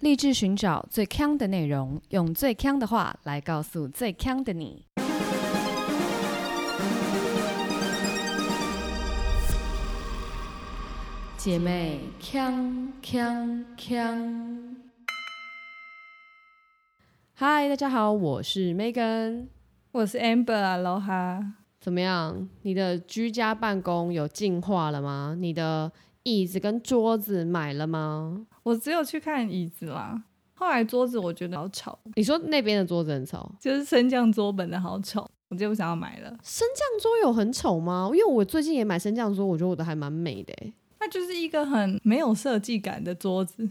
立志寻找最强的内容，用最强的话来告诉最强的你。姐妹，强强强！嗨，大家好，我是 Megan，我是 Amber，Aloha。怎么样？你的居家办公有进化了吗？你的椅子跟桌子买了吗？我只有去看椅子啦，后来桌子我觉得好吵。你说那边的桌子很吵，就是升降桌本的好丑，我就不想要买了。升降桌有很丑吗？因为我最近也买升降桌，我觉得我的还蛮美的。它就是一个很没有设计感的桌子，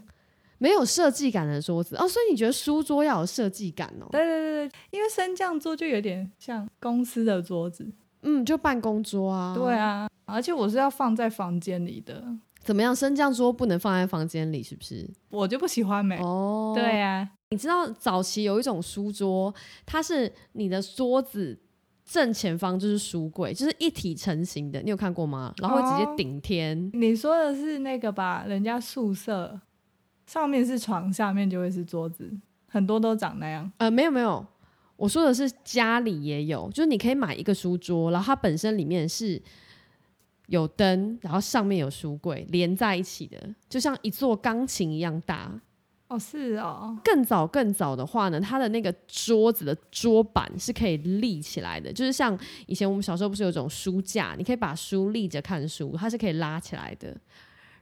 没有设计感的桌子哦。所以你觉得书桌要有设计感哦？对对对对，因为升降桌就有点像公司的桌子，嗯，就办公桌啊。对啊，而且我是要放在房间里的。怎么样？升降桌不能放在房间里，是不是？我就不喜欢没哦。对啊，你知道早期有一种书桌，它是你的桌子正前方就是书柜，就是一体成型的。你有看过吗？然后直接顶天。你说的是那个吧？人家宿舍上面是床，下面就会是桌子，很多都长那样。呃，没有没有，我说的是家里也有，就是你可以买一个书桌，然后它本身里面是。有灯，然后上面有书柜连在一起的，就像一座钢琴一样大。哦，是哦。更早更早的话呢，它的那个桌子的桌板是可以立起来的，就是像以前我们小时候不是有种书架，你可以把书立着看书，它是可以拉起来的。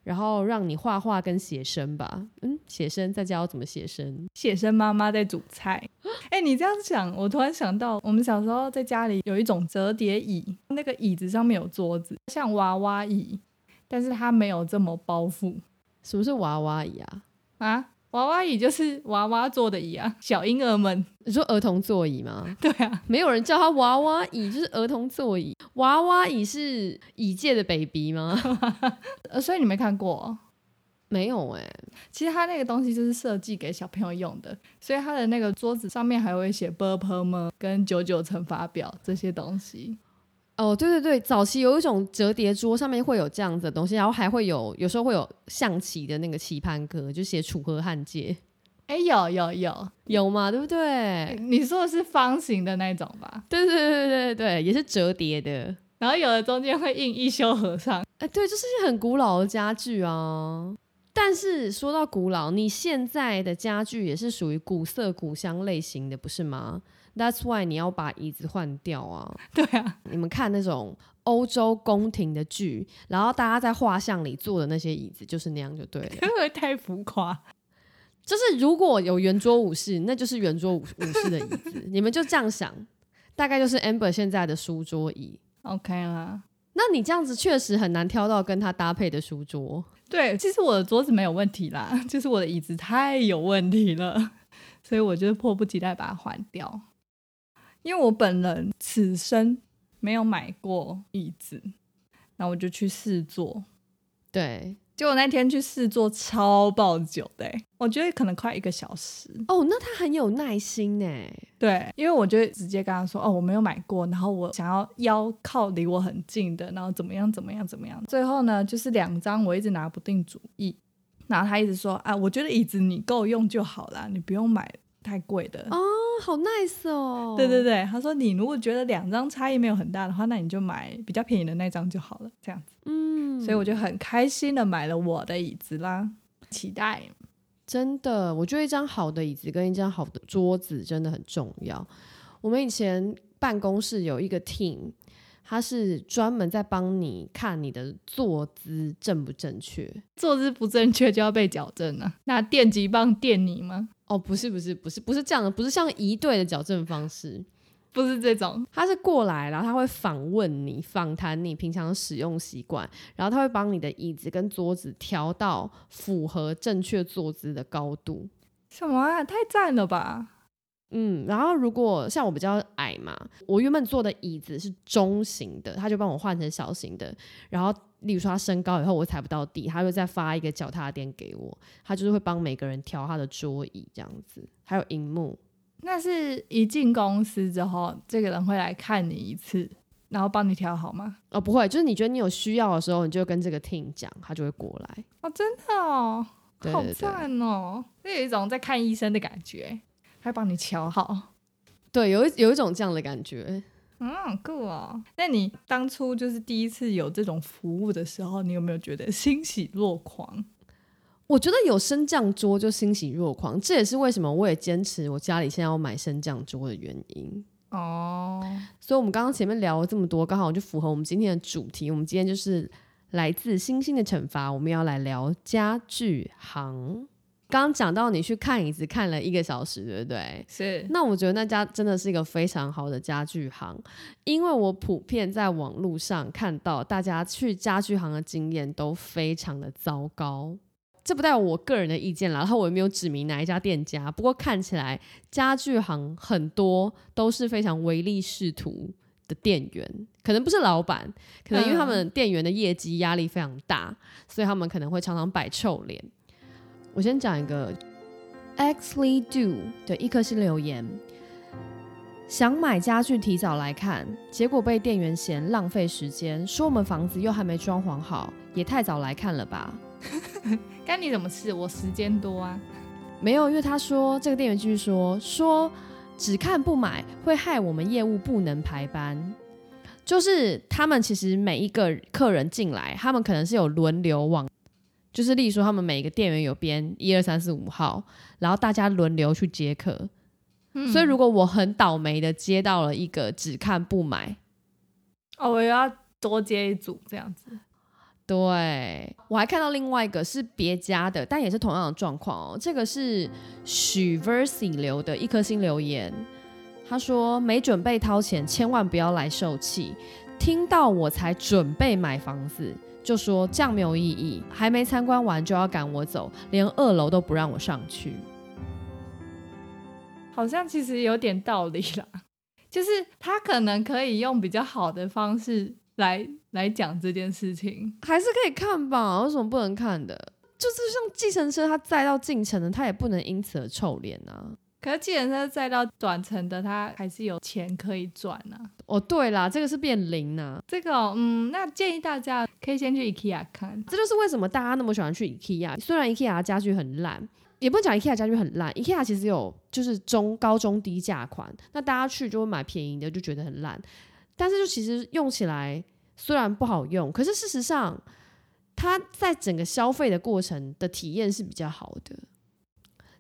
然后让你画画跟写生吧，嗯，写生在教怎么写生，写生妈妈在煮菜。哎，你这样想，我突然想到，我们小时候在家里有一种折叠椅，那个椅子上面有桌子，像娃娃椅，但是它没有这么包覆。什么是娃娃椅啊？啊？娃娃椅就是娃娃坐的椅啊，小婴儿们，你说儿童座椅吗？对啊，没有人叫它娃娃椅，就是儿童座椅。娃娃椅是椅界的 baby 吗？呃，所以你没看过？没有哎，其实它那个东西就是设计给小朋友用的，所以它的那个桌子上面还会写 b u r p e 吗？跟九九乘法表这些东西。哦，对对对，早期有一种折叠桌，上面会有这样子的东西，然后还会有，有时候会有象棋的那个棋盘格，就写楚河汉界。哎，有有有有嘛，对不对？你说的是方形的那种吧？对对对对对，也是折叠的，然后有的中间会印一休和尚。哎，对，就是些很古老的家具啊。但是说到古老，你现在的家具也是属于古色古香类型的，不是吗？That's why 你要把椅子换掉啊！对啊，你们看那种欧洲宫廷的剧，然后大家在画像里坐的那些椅子就是那样就对了。会不会太浮夸？就是如果有圆桌武士，那就是圆桌武武士的椅子。你们就这样想，大概就是 Amber 现在的书桌椅。OK 啦，那你这样子确实很难挑到跟他搭配的书桌。对，其实我的桌子没有问题啦，就是我的椅子太有问题了，所以我就迫不及待把它换掉。因为我本人此生没有买过椅子，然后我就去试坐。对，结果那天去试坐超爆久的，我觉得可能快一个小时。哦，那他很有耐心呢。对，因为我就直接跟他说：“哦，我没有买过，然后我想要腰靠离我很近的，然后怎么样怎么样怎么样。”最后呢，就是两张我一直拿不定主意，然后他一直说：“啊，我觉得椅子你够用就好啦，你不用买太贵的。”哦。好 nice 哦！对对对，他说你如果觉得两张差异没有很大的话，那你就买比较便宜的那张就好了，这样子。嗯，所以我就很开心的买了我的椅子啦。期待，真的，我觉得一张好的椅子跟一张好的桌子真的很重要。我们以前办公室有一个 team，他是专门在帮你看你的坐姿正不正确，坐姿不正确就要被矫正了，那电击棒电你吗？哦，不是不是不是不是这样的，不是像一对的矫正方式，不是这种，他是过来，然后他会访问你，访谈你平常使用习惯，然后他会帮你的椅子跟桌子调到符合正确坐姿的高度。什么啊，太赞了吧！嗯，然后如果像我比较矮嘛，我原本坐的椅子是中型的，他就帮我换成小型的，然后。例如说他身高以后我踩不到地，他会再发一个脚踏垫给我，他就是会帮每个人调他的桌椅这样子，还有荧幕。那是一进公司之后，这个人会来看你一次，然后帮你调好吗？哦，不会，就是你觉得你有需要的时候，你就跟这个 team 讲，他就会过来。哦，真的哦，好赞哦！就有一种在看医生的感觉，还帮你瞧好。对，有一有一种这样的感觉。嗯，酷哦！那你当初就是第一次有这种服务的时候，你有没有觉得欣喜若狂？我觉得有升降桌就欣喜若狂，这也是为什么我也坚持我家里现在要买升降桌的原因。哦，所以，我们刚刚前面聊了这么多，刚好就符合我们今天的主题。我们今天就是来自星星的惩罚，我们要来聊家具行。刚刚讲到你去看椅子看了一个小时，对不对？是那我觉得那家真的是一个非常好的家具行，因为我普遍在网络上看到大家去家具行的经验都非常的糟糕。这不代表我个人的意见啦，然后我也没有指明哪一家店家。不过看起来家具行很多都是非常唯利是图的店员，可能不是老板，可能因为他们店员的业绩压力非常大，所以他们可能会常常摆臭脸。我先讲一个 Xly Do 的一颗星留言，想买家具提早来看，结果被店员嫌浪费时间，说我们房子又还没装潢好，也太早来看了吧。干你什么事？我时间多啊。没有，因为他说这个店员继续说说只看不买会害我们业务不能排班，就是他们其实每一个客人进来，他们可能是有轮流往，就是例如说他们每一个店员有编一二三四五号，然后大家轮流去接客，所以如果我很倒霉的接到了一个只看不买，哦，我要多接一组这样子。对我还看到另外一个是别家的，但也是同样的状况哦。这个是许 Versi 留的一颗星留言，他说没准备掏钱，千万不要来受气。听到我才准备买房子，就说这样没有意义，还没参观完就要赶我走，连二楼都不让我上去。好像其实有点道理啦，就是他可能可以用比较好的方式来来讲这件事情。还是可以看吧，为什么不能看的？就是像计程车，他载到进城的，他也不能因此而臭脸啊。可是计程车载到短程的，它还是有钱可以赚啊。哦，对啦，这个是变零呐、这个哦、嗯，那建议大家可以先去 IKEA 看。这就是为什么大家那么喜欢去 IKEA。虽然 IKEA 家具很烂，也不能讲 IKEA 家具很烂，IKEA 其实有就是中高中低价款，那大家去就会买便宜的，就觉得很烂。但是就其实用起来虽然不好用，可是事实上它在整个消费的过程的体验是比较好的。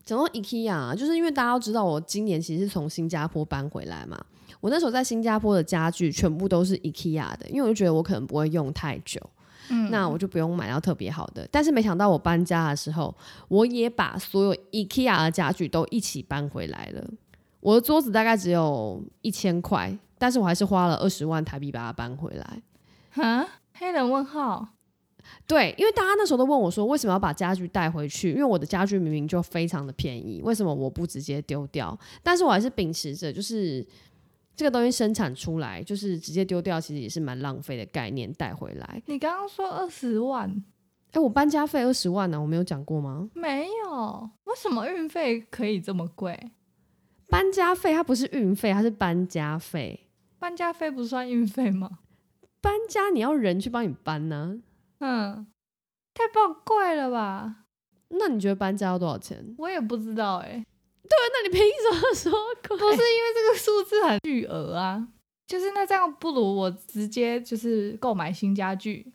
讲到 IKEA，就是因为大家都知道我今年其实是从新加坡搬回来嘛，我那时候在新加坡的家具全部都是 IKEA 的，因为我就觉得我可能不会用太久。嗯那我就不用买到特别好的。但是没想到我搬家的时候，我也把所有 IKEA 的家具都一起搬回来了。我的桌子大概只有一千块，但是我还是花了二十万台币把它搬回来。哈，黑人问号，对，因为大家那时候都问我说，为什么要把家具带回去？因为我的家具明明就非常的便宜，为什么我不直接丢掉？但是我还是秉持着，就是这个东西生产出来，就是直接丢掉，其实也是蛮浪费的概念带回来。你刚刚说二十万，哎，我搬家费二十万呢、我没有讲过吗？没有，为什么运费可以这么贵？搬家费它不是运费，它是搬家费。搬家费不算运费吗？搬家你要人去帮你搬呢、嗯，太宝贵了吧？那你觉得搬家要多少钱？我也不知道哎、对那你凭什么说贵？不是因为这个数字很巨额啊，就是那这样不如我直接就是购买新家具，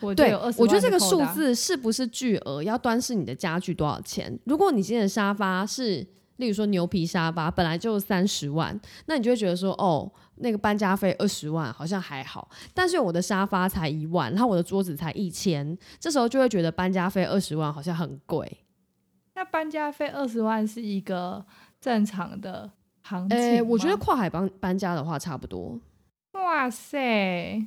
我对。我觉得这个数字是不是巨额，要端视你的家具多少钱。如果你今天的沙发是，例如说牛皮沙发，本来就三十万，那你就会觉得说，哦，那个搬家费二十万好像还好。但是我的沙发才一万，然后我的桌子才一千，这时候就会觉得搬家费二十万好像很贵。那搬家费二十万是一个正常的行情呃，我觉得跨海搬搬家的话差不多。哇塞，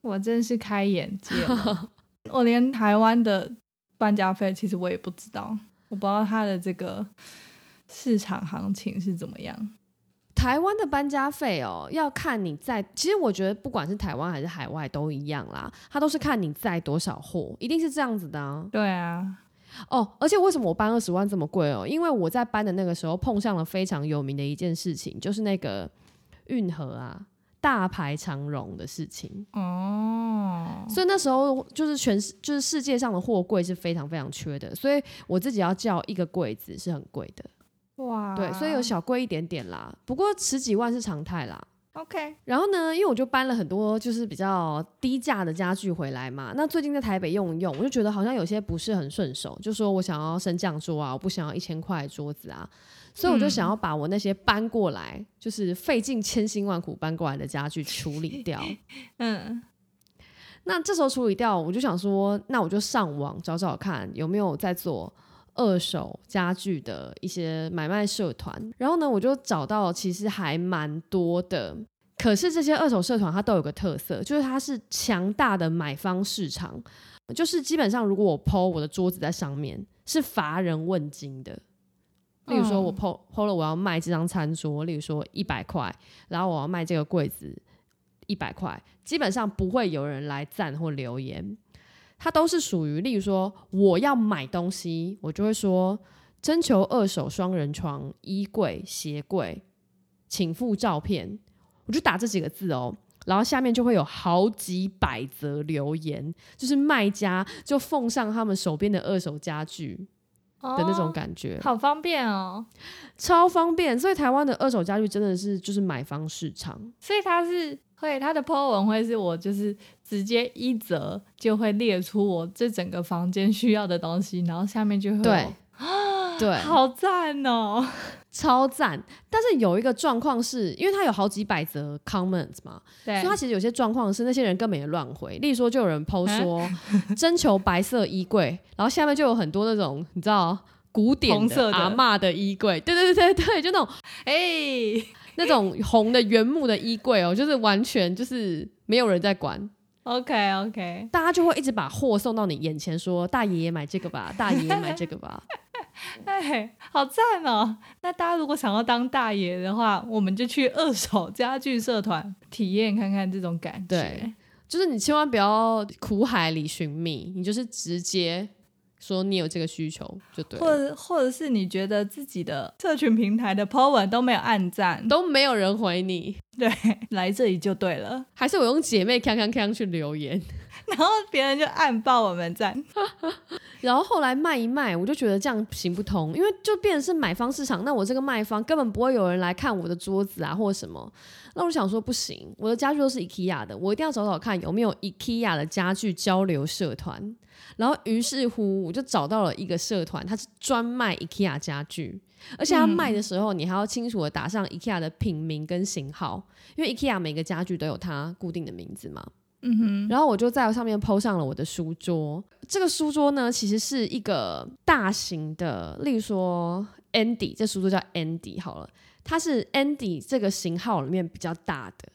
我真是开眼界了！我连台湾的搬家费其实我也不知道，我不知道它的这个市场行情是怎么样。台湾的搬家费哦，要看你在，其实我觉得不管是台湾还是海外都一样啦，它都是看你载多少货，一定是这样子的啊。对啊，哦，而且为什么我搬二十万这么贵哦？因为我在搬的那个时候碰上了非常有名的一件事情，就是那个运河啊大排长龙的事情。哦，所以那时候就是全世就是世界上的货柜是非常非常缺的，所以我自己要叫一个柜子是很贵的。哇，对，所以有小贵一点点啦，不过十几万是常态啦。OK，然后呢，因为我就搬了很多就是比较低价的家具回来嘛，那最近在台北用一用，我就觉得好像有些不是很顺手，就说我想要升降桌啊，我不想要一千块桌子啊，所以我就想要把我那些搬过来，就是费尽千辛万苦搬过来的家具处理掉。嗯，那这时候处理掉，我就想说，那我就上网找找看有没有在做二手家具的一些买卖社团。然后呢，我就找到其实还蛮多的。可是这些二手社团它都有个特色，就是它是强大的买方市场，就是基本上如果我抛我的桌子在上面，是乏人问津的。例如说，我抛抛了我要卖这张餐桌，例如说一百块，然后我要卖这个柜子一百块，基本上不会有人来赞或留言，它都是属于，例如说我要买东西，我就会说征求二手双人床、衣柜、鞋柜，请附照片，我就打这几个字哦。然后下面就会有好几百则留言，就是卖家就奉上他们手边的二手家具的那种哦感觉。好方便哦。超方便，所以台湾的二手家具真的是就是买方市场，所以它是会，它的 po 文会是我就是直接一折就会列出我这整个房间需要的东西，然后下面就会有对对，好赞哦。超赞。但是有一个状况是，因为它有好几百则 comments 嘛，对所以他其实有些状况是那些人根本也乱回，例如说就有人 PO 说 征求白色衣柜，然后下面就有很多那种你知道。古典红色的的阿嬷的衣柜，对对对对对，就那种哎、那种红的原木的衣柜哦，就是完全就是没有人在管，o k OK，大家就会一直把货送到你眼前，说大爷爷买这个吧，大爷爷买这个吧。哎，好赞哦！那大家如果想要当大爷的话，我们就去二手家具社团体验看看这种感觉。对，就是你千万不要苦海里寻觅，你就是直接说你有这个需求就对或，者或者是你觉得自己的社群平台的 po 文都没有按赞，都没有人回你，对，来这里就对了，还是我用姐妹康康康去留言，然后别人就暗爆我们赞。然后后来卖一卖，我就觉得这样行不通，因为就变成是买方市场，那我这个卖方根本不会有人来看我的桌子啊或者什么。那我想说不行，我的家具都是 IKEA 的，我一定要找找看有没有 IKEA 的家具交流社团。然后于是乎我就找到了一个社团，它是专卖 IKEA 家具，而且它卖的时候你还要清楚的打上 IKEA 的品名跟型号，因为 IKEA 每个家具都有它固定的名字嘛。嗯哼，然后我就在上面 PO 上了我的书桌。这个书桌呢，其实是一个大型的，例如说 Andy，这书桌叫 Andy 好了，它是 Andy 这个型号里面比较大的。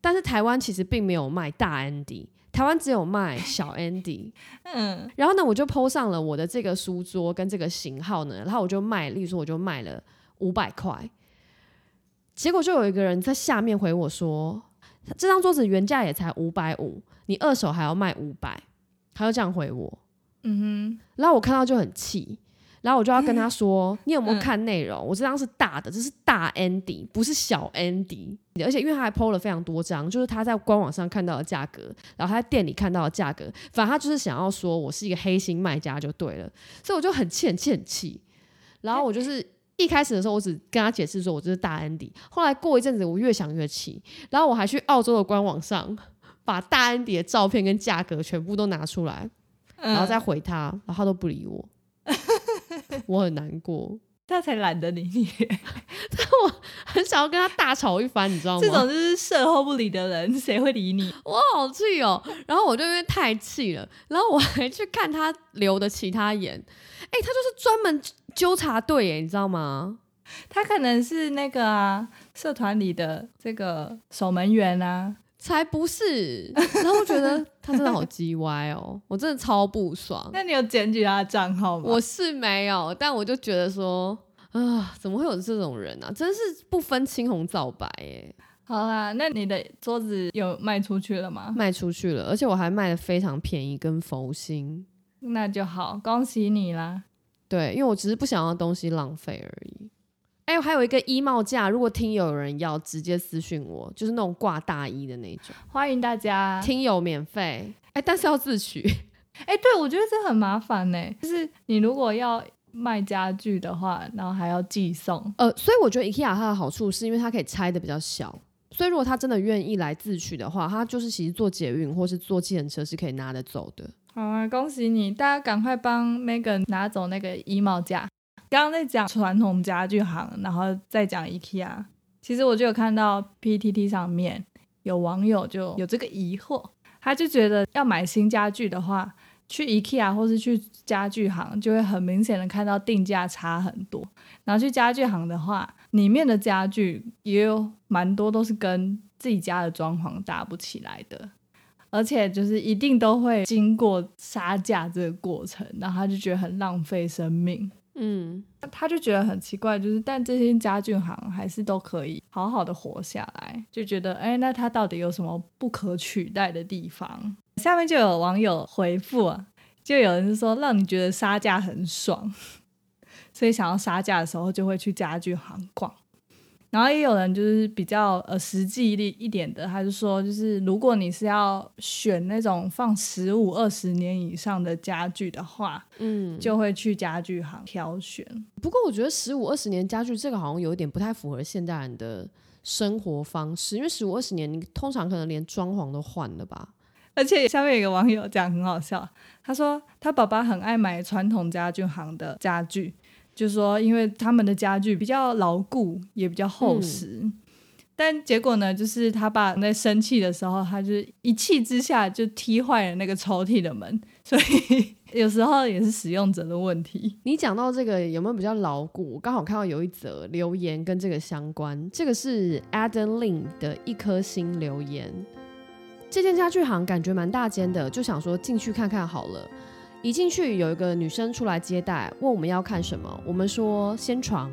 但是台湾其实并没有卖大 Andy，台湾只有卖小 Andy。嗯，然后呢，我就 PO 上了我的这个书桌跟这个型号呢，然后我就卖，例如说我就卖了五百块。结果就有一个人在下面回我说，这张桌子原价也才五百五，你二手还要卖五百，他就这样回我。嗯哼然后我看到就很气，然后我就要跟他 说：“你有没有看内容？我这张是大的，这是大 Andy，不是小 Andy。而且因为他还 PO 了非常多张，就是他在官网上看到的价格，然后他在店里看到的价格，反正他就是想要说我是一个黑心卖家就对了。所以我就很气很气很气。然后我就是一开始的时候，我只跟他解释说我这是大 Andy，后来过一阵子我越想越气，然后我还去澳洲的官网上把大 Andy 的照片跟价格全部都拿出来。哼，然后再回他，然后他都不理我，我很难过，他才懒得理你，我很想要跟他大吵一番，你知道吗？这种就是事后不理的人，谁会理你？我好气哦，然后我就因为太气了，然后我还去看他留的其他言，哎，他就是专门纠察队耶，你知道吗？他可能是那个啊，社团里的这个守门员啊。才不是，然后我觉得他真的好叽歪哦，我真的超不爽。那你有检举他的账号吗？我是没有，但我就觉得说，啊，怎么会有这种人啊？真是不分青红皂白耶。好啦，那你的桌子有卖出去了吗？卖出去了，而且我还卖的非常便宜，跟佛心。那就好，恭喜你啦！对，因为我只是不想要东西浪费而已。哎、还有一个衣帽架，如果听友有人要，直接私讯我，就是那种挂大衣的那种，欢迎大家。听友免费。哎、但是要自取。哎、对，我觉得这很麻烦呢。就是你如果要卖家具的话，然后还要寄送。呃，所以我觉得 IKEA 它的好处是因为它可以拆的比较小，所以如果他真的愿意来自取的话，他就是其实坐捷运或是坐计程车是可以拿得走的。好啊，恭喜你！大家赶快帮 Megan 拿走那个衣帽架。刚刚在讲传统家具行，然后再讲 IKEA。其实我就有看到 PTT 上面有网友就有这个疑惑，他就觉得要买新家具的话，去 IKEA 或是去家具行，就会很明显的看到定价差很多。然后去家具行的话，里面的家具也有蛮多都是跟自己家的装潢搭不起来的。而且就是一定都会经过杀价这个过程，然后他就觉得很浪费生命，嗯，他就觉得很奇怪，就是但这些家具行还是都可以好好的活下来，就觉得哎，那它到底有什么不可取代的地方？下面就有网友回复啊，就有人说让你觉得杀价很爽，所以想要杀价的时候就会去家具行逛。然后也有人就是比较呃实际一一点的，他就说就是如果你是要选那种放十五二十年以上的家具的话，嗯，就会去家具行挑选。不过我觉得十五二十年家具这个好像有一点不太符合现代人的生活方式，因为十五二十年你通常可能连装潢都换了吧。而且下面有一个网友讲很好笑，他说他爸爸很爱买传统家具行的家具，就说因为他们的家具比较牢固，也比较厚实。但结果呢，就是他爸在生气的时候，他就一气之下就踢坏了那个抽屉的门，所以有时候也是使用者的问题。你讲到这个有没有比较牢固？我刚好看到有一则留言跟这个相关，这个是 Adam Lin 的一颗星留言。这间家具行感觉蛮大间的，就想说进去看看好了。一进去有一个女生出来接待，问我们要看什么，我们说掀床。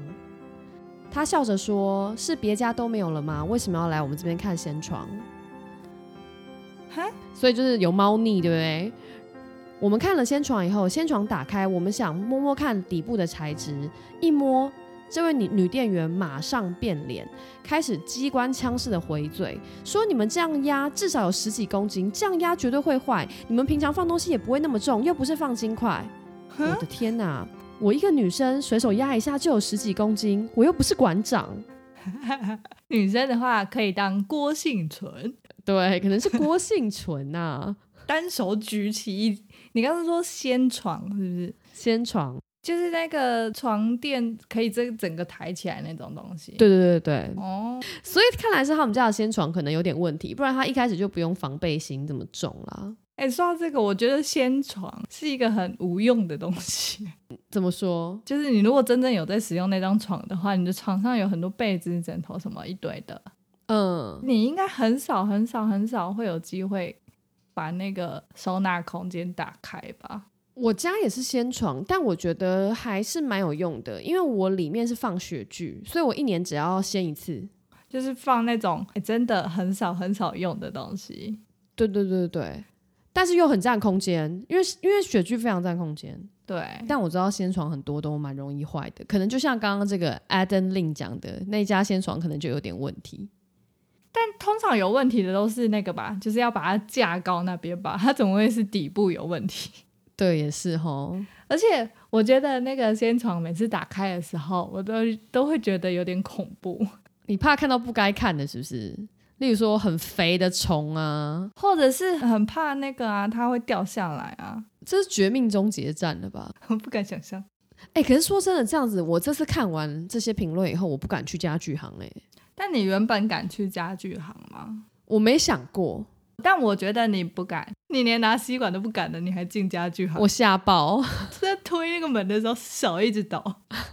她笑着说：“是别家都没有了吗？为什么要来我们这边看掀床？”哈，所以就是有猫腻，对不对？我们看了仙床以后，仙床打开，我们想摸摸看底部的材质，一摸，这位女女店员马上变脸，开始机关枪式的回嘴，说：“你们这样压至少有十几公斤，这样压绝对会坏。你们平常放东西也不会那么重，又不是放金块。”我的天哪！我一个女生随手压一下就有十几公斤，我又不是馆长。女生的话可以当郭幸存，对，可能是郭幸存呐、单手举起一。你刚刚说先床是不是？先床，就是那个床垫可以这整个抬起来那种东西。对对对对，哦，所以看来是他们家的掀床可能有点问题，不然他一开始就不用防备心这么重啦。哎、说到这个，我觉得掀床是一个很无用的东西。怎么说？就是你如果真正有在使用那张床的话，你的床上有很多被子、枕头什么一堆的，嗯，你应该很少、很少、很少会有机会把那个收纳空间打开吧？我家也是掀床，但我觉得还是蛮有用的，因为我里面是放雪具，所以我一年只要掀一次。就是放那种、哎真的很少、很少用的东西。对对对对，但是又很占空间，因为因为雪具非常占空间。对，但我知道掀床很多都蛮容易坏的，可能就像刚刚这个 Adam Lin 讲的，那家掀床可能就有点问题。但通常有问题的都是那个吧，就是要把它架高那边吧，它怎么会是底部有问题？对，也是吼。而且我觉得那个仙床每次打开的时候，我都都会觉得有点恐怖，你怕看到不该看的，是不是？例如说很肥的虫啊，或者是很怕那个啊，它会掉下来啊，这是绝命终结战了吧？我不敢想象。哎、可是说真的，这样子，我这次看完这些评论以后，我不敢去家具行哎、但你原本敢去家具行吗？我没想过，但我觉得你不敢，你连拿吸管都不敢的，你还进家具行？我吓爆，在推那个门的时候手一直抖，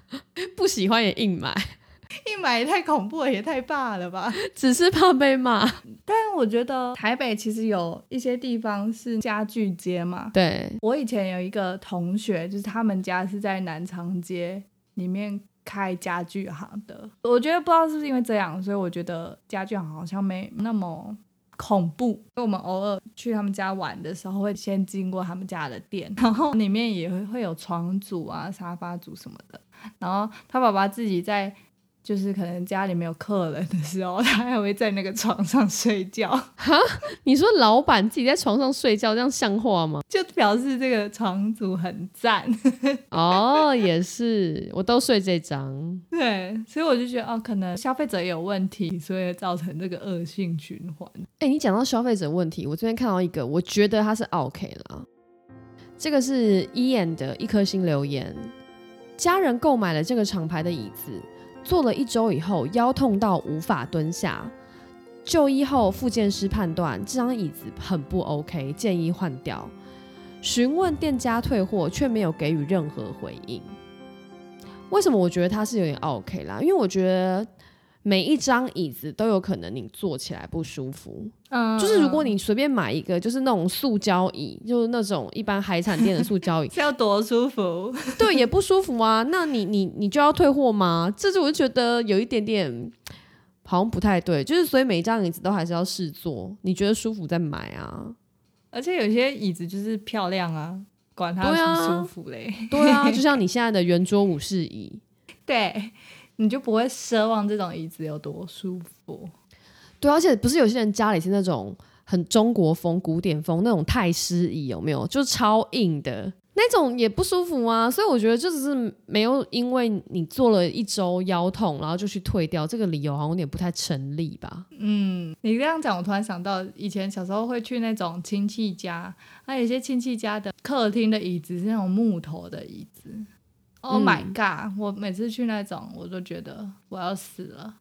不喜欢也硬买，硬买也太恐怖了，也太霸了吧！只是怕被骂。但我觉得台北其实有一些地方是家具街嘛。对，我以前有一个同学，就是他们家是在南昌街里面开家具行的。我觉得不知道是不是因为这样，所以我觉得家具行好像没那么恐怖。我们偶尔去他们家玩的时候，会先经过他们家的店，然后里面也会会有床组啊、沙发组什么的。然后他爸爸自己在就是可能家里没有客人的时候，他还会在那个床上睡觉，你说老板自己在床上睡觉，这样像话吗？就表示这个床主很赞。哦，也是，我都睡这张。对，所以我就觉得哦，可能消费者也有问题，所以造成这个恶性循环。哎、你讲到消费者问题，我这边看到一个，我觉得他是 OK 了。这个是伊眼的一颗星留言，家人购买了这个厂牌的椅子，坐了一周以后腰痛到无法蹲下。就医后，复健师判断这张椅子很不 OK，建议换掉。询问店家退货，却没有给予任何回应。为什么我觉得他是有点 OK 啦？因为我觉得每一张椅子都有可能你坐起来不舒服。嗯就是如果你随便买一个，就是那种塑胶椅，就是那种一般海产店的塑胶椅，是要多舒服，对，也不舒服啊。那你你你就要退货吗？这就我就觉得有一点点好像不太对。就是所以每一张椅子都还是要试坐，你觉得舒服再买啊。而且有些椅子就是漂亮啊，管它舒对啊不舒服嘞。对啊，就像你现在的圆桌武士椅，对，你就不会奢望这种椅子有多舒服。对啊，而且不是有些人家里是那种很中国风、古典风那种太师椅，有没有？就是超硬的那种也不舒服啊。所以我觉得就只是没有因为你坐了一周腰痛，然后就去退掉，这个理由好像有点不太成立吧？嗯，你这样讲，我突然想到，以前小时候会去那种亲戚家，那有些亲戚家的客厅的椅子是那种木头的椅子。Oh 嗯 my god！、我每次去那种，我都觉得我要死了。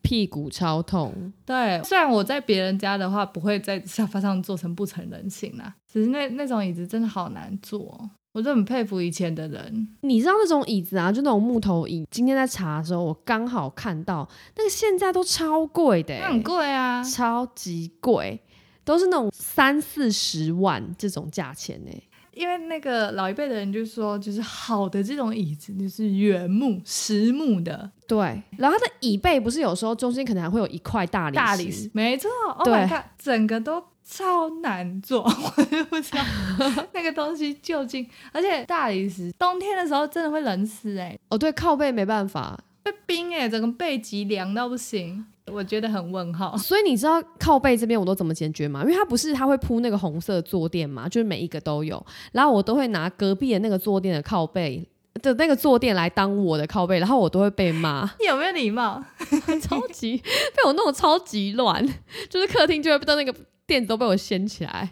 屁股超痛，对，虽然我在别人家的话不会在沙发上坐成不成人形啦，只是那那种椅子真的好难坐，我就很佩服以前的人。你知道那种椅子啊，就那种木头椅。今天在查的时候，我刚好看到那个现在都超贵的、欸，很贵啊，超级贵，都是那种三四十万这种价钱呢、因为那个老一辈的人就说，就是好的这种椅子就是原木、实木的。对，然后它的椅背不是有时候中间可能还会有一块大理石，大理石，没错。Oh 对。My god，整个都超难做，我就不知道。那个东西究竟，而且大理石冬天的时候真的会冷死哎、哦，对，靠背没办法，会冰哎、整个背脊凉到不行，我觉得很问号。所以你知道靠背这边我都怎么解决吗？因为它不是它会铺那个红色坐垫嘛，就是每一个都有，然后我都会拿隔壁的那个坐垫的靠背的那个坐垫来当我的靠背，然后我都会被骂，你有没有礼貌？超级被我弄得超级乱，就是客厅就会到那个垫子都被我掀起来。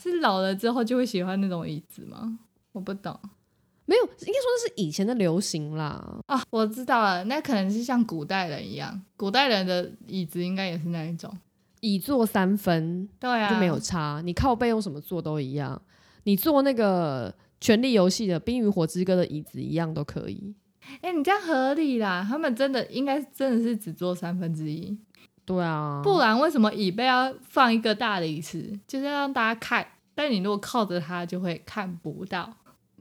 是老了之后就会喜欢那种椅子吗？我不懂没有，应该说那是以前的流行啦。啊，我知道了，那可能是像古代人一样，古代人的椅子应该也是那一种。椅坐三分对啊，就没有差，你靠背用什么坐都一样。你坐那个《权力游戏》的《冰与火之歌》的椅子一样都可以。哎、你这样合理啦，他们真的应该真的是只坐三分之一，对啊，不然为什么椅背要放一个大的椅子，就是要让大家看？但你如果靠着它，就会看不到。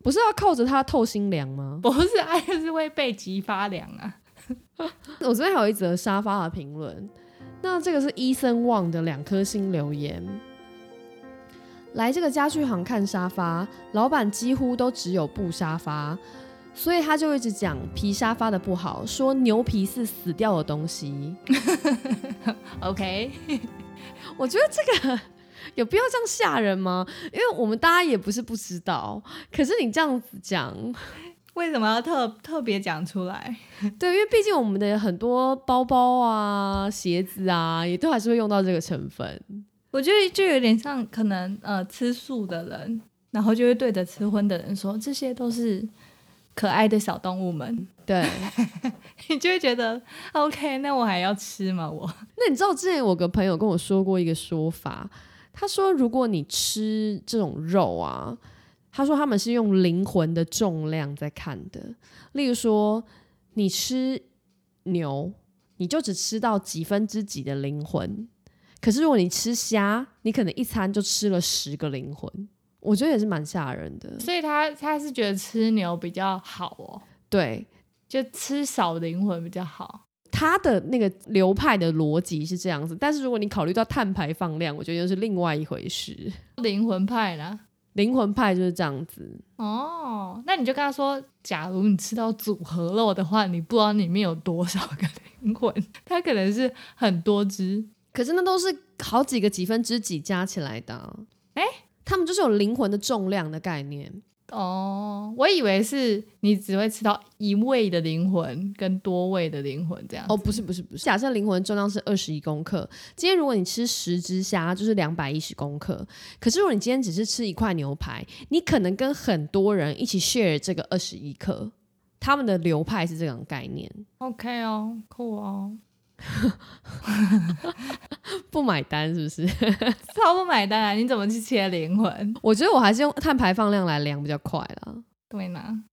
不是要靠着它透心凉吗？不是，爱就是会背脊发凉啊。我这边还有一则沙发的评论，那这个是伊森旺的两颗星留言。来这个家具行看沙发，老板几乎都只有布沙发，所以他就一直讲皮沙发的不好，说牛皮是死掉的东西。OK，我觉得这个有必要这样吓人吗？因为我们大家也不是不知道，可是你这样子讲，为什么要特特别讲出来？对，因为毕竟我们的很多包包啊、鞋子啊，也都还是会用到这个成分。我觉得就有点像可能呃吃素的人，然后就会对着吃荤的人说这些都是可爱的小动物们，对，你就会觉得 OK，那我还要吃吗？我那你知道之前我个朋友跟我说过一个说法，他说如果你吃这种肉啊，他说他们是用灵魂的重量在看的。例如说，你吃牛，你就只吃到几分之几的灵魂，可是如果你吃虾，你可能一餐就吃了十个灵魂。我觉得也是蛮吓人的。所以他他是觉得吃牛比较好哦，对，就吃少灵魂比较好。他的那个流派的逻辑是这样子，但是如果你考虑到碳排放量，我觉得又是另外一回事。灵魂派啦。灵魂派就是这样子，哦，那你就跟他说，假如你吃到组合肉的话，你不知道里面有多少个灵灵魂，它可能是很多只。可是那都是好几个几分之几加起来的啊。诶他们就是有灵魂的重量的概念。哦，我以为是你只会吃到一位的灵魂跟多位的灵魂这样。哦，不是不是不是，假设灵魂重量是二十一公克，今天如果你吃十只虾，就是两百一十公克。可是如果你今天只是吃一块牛排，你可能跟很多人一起 share 这个二十一克，他们的流派是这种概念。OK 哦，酷哦，不买单是不是？超不买单啊！你怎么去切灵魂？我觉得我还是用碳排放量来量比较快啦。对呢，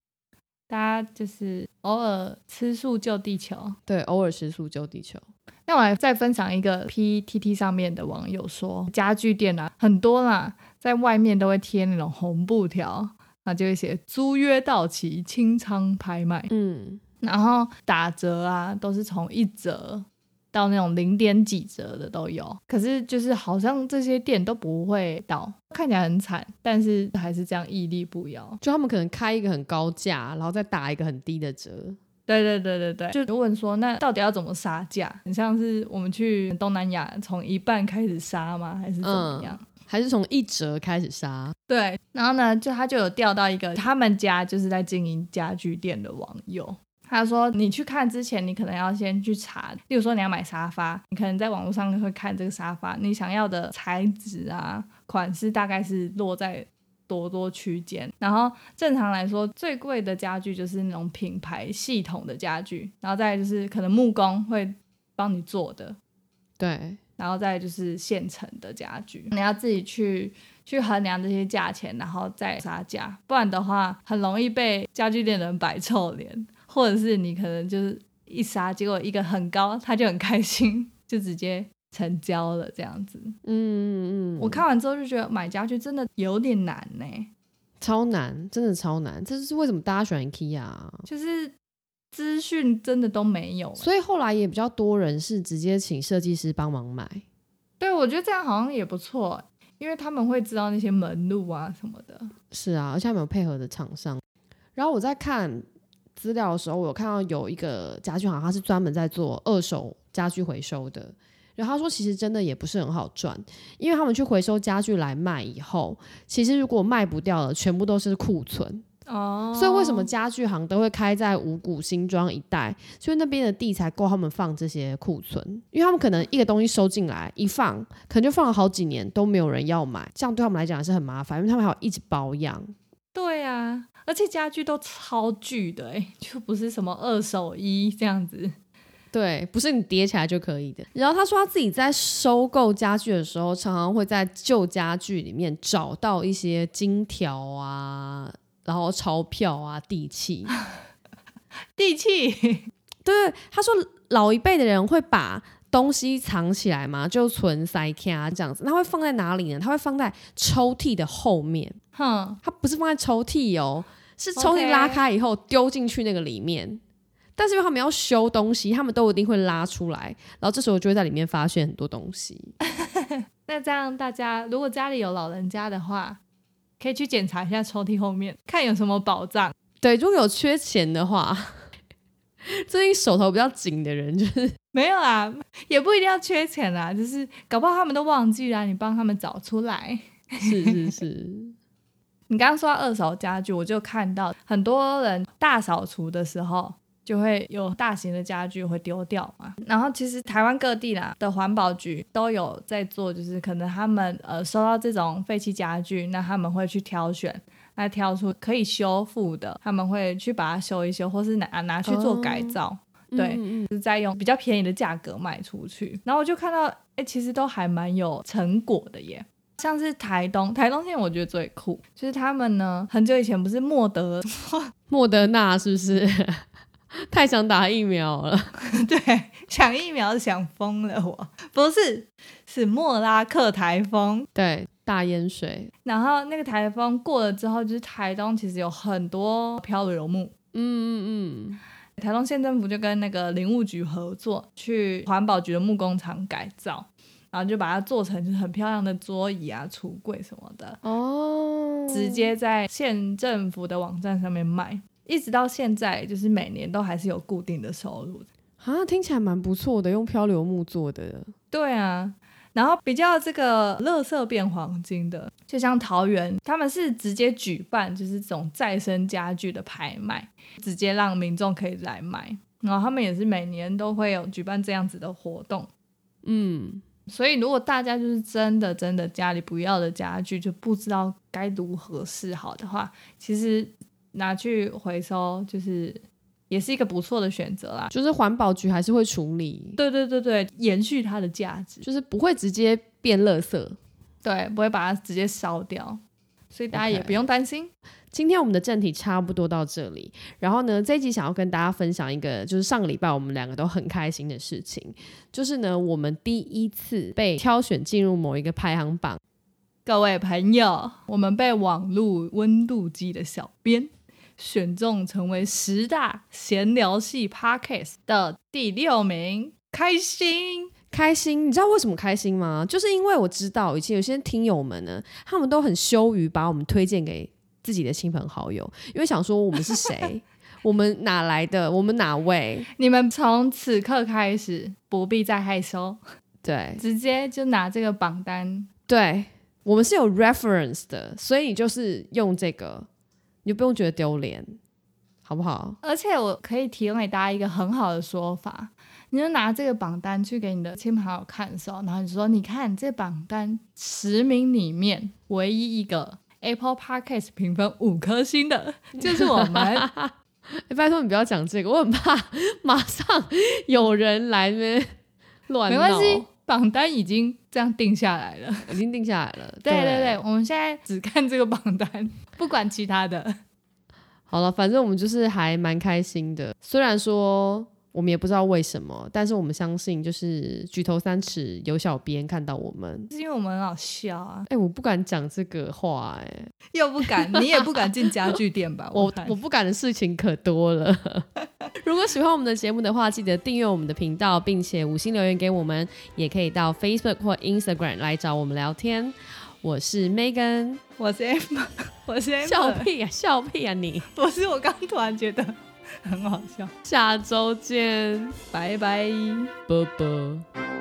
大家就是偶尔吃素救地球。对，偶尔食素救地球。那我来再分享一个 PTT 上面的网友说，家具店啊很多啦，在外面都会贴那种红布条，那就会写租约到期清仓拍卖，嗯，然后打折啊都是从一折到那种零点几折的都有。可是就是好像这些店都不会倒，看起来很惨，但是还是这样屹立不摇。就他们可能开一个很高价，然后再打一个很低的折。对对对对对，就问说那到底要怎么杀价？很像是我们去东南亚从一半开始杀吗？还是怎么样？还是从一折开始杀？对，然后呢，就他就有调到一个他们家就是在经营家具店的网友。他说：“你去看之前，你可能要先去查，例如说你要买沙发，你可能在网络上会看这个沙发，你想要的材质啊、款式大概是落在多多区间。然后正常来说，最贵的家具就是那种品牌系统的家具，然后再就是可能木工会帮你做的，对，然后再就是现成的家具，你要自己去去衡量这些价钱，然后再杀价，不然的话很容易被家具店的人摆臭脸，或者是你可能就是一杀，结果一个很高，他就很开心，就直接成交了这样子。嗯嗯嗯，我看完之后就觉得买家具真的有点难呢、超难，真的超难。这就是为什么大家喜欢 IKEA，啊就是资讯真的都没有。所以后来也比较多人是直接请设计师帮忙买。对，我觉得这样好像也不错，因为他们会知道那些门路啊什么的。是啊，而且他们有配合的厂商。然后我在看资料的时候，我有看到有一个家具行，它是专门在做二手家具回收的。然后他说，其实真的也不是很好赚，因为他们去回收家具来卖以后，其实如果卖不掉了，全部都是库存。哦所以为什么家具行都会开在五股新庄一带？所以那边的地才够他们放这些库存，因为他们可能一个东西收进来一放，可能就放了好几年都没有人要买，这样对他们来讲是很麻烦，因为他们还要一直保养。对啊，而且家具都超巨的哎，就不是什么二手衣这样子。对，不是你叠起来就可以的。然后他说他自己在收购家具的时候，常常会在旧家具里面找到一些金条啊，然后钞票啊、地契。地契，对，他说老一辈的人会把东西藏起来嘛，就存塞卡这样子。那会放在哪里呢？它会放在抽屉的后面，哼，它不是放在抽屉哦，是抽屉拉开以后丢进去那个里面。但是因为他们要修东西，他们都一定会拉出来，然后这时候就会在里面发现很多东西。那这样大家如果家里有老人家的话，可以去检查一下抽屉后面，看有什么宝藏。对，如果有缺钱的话，最近手头比较紧的人，就是 没有啦，也不一定要缺钱啦，就是搞不好他们都忘记了，你帮他们找出来。是是是，你刚刚说到二手家具，我就看到很多人大扫除的时候。就会有大型的家具会丢掉嘛，然后其实台湾各地啦的环保局都有在做，就是可能他们呃收到这种废弃家具，那他们会去挑选，那挑出可以修复的，他们会去把它修一修，或是拿拿去做改造，对，嗯嗯就是再用比较便宜的价格卖出去。然后我就看到，哎、其实都还蛮有成果的耶。像是台东，台东现在我觉得最酷，就是他们呢，很久以前不是莫德，莫德纳是不是 太想打疫苗了？对，抢疫苗想疯了我，不是，是莫拉克台风。对，大淹水，然后那个台风过了之后，就是台东其实有很多漂流木，嗯嗯嗯。台东县政府就跟那个林务局合作，去环保局的木工厂改造，然后就把它做成就是很漂亮的桌椅啊、橱柜什么的，嗯，哦，直接在县政府的网站上面卖，一直到现在，就是每年都还是有固定的收入。啊，听起来蛮不错的，用漂流木做的。对啊，然后比较这个乐色变黄金的，就像桃园，他们是直接举办就是这种再生家具的拍卖，直接让民众可以来买。然后他们也是每年都会有举办这样子的活动。嗯，所以如果大家就是真的真的家里不要的家具，就不知道该如何是好的话，其实拿去回收就是也是一个不错的选择啦。就是环保局还是会处理，对对对对，延续它的价值。就是不会直接变垃圾。对，不会把它直接烧掉，所以大家也不用担心。今天我们的正题差不多到这里，然后呢，这一集想要跟大家分享一个，就是上个礼拜我们两个都很开心的事情，就是呢，我们第一次被挑选进入某一个排行榜，各位朋友，我们被网络温度计的小编选中成为十大闲聊系 Podcast 的第六名，开心！开心。你知道为什么开心吗？就是因为我知道以前有些听友们呢，他们都很羞于把我们推荐给自己的亲朋好友，因为想说我们是谁，我们哪来的，我们哪位？你们从此刻开始不必再害羞，对直接就拿这个榜单。对，我们是有 reference 的，所以你就是用这个，你就不用觉得丢脸，好不好？而且我可以提供给大家一个很好的说法，你就拿这个榜单去给你的亲朋好友看的时候，然后你说：“你看这榜单十名里面唯一一个 Apple Podcast 评分五颗星的，就是我们。欸拜托你不要讲这个，我很怕马上有人来那边乱闹。没关系，榜单已经这样定下来了。已经定下来了。对对对，我们现在只看这个榜单，不管其他的。好了，反正我们就是还蛮开心的。虽然说我们也不知道为什么，但是我们相信，就是举头三尺有小编看到我们。是因为我们很好笑啊，哎、我不敢讲这个话、哎，又不敢，你也不敢进家具店吧？我我不敢的事情可多了。如果喜欢我们的节目的话，记得订阅我们的频道，并且五星留言给我们，也可以到 Facebook 或 Instagram 来找我们聊天。我是 Megan，我是 M，我是 M，笑屁啊，笑屁啊你！不是我刚突然觉得很好笑，下周见，拜拜。啵啵。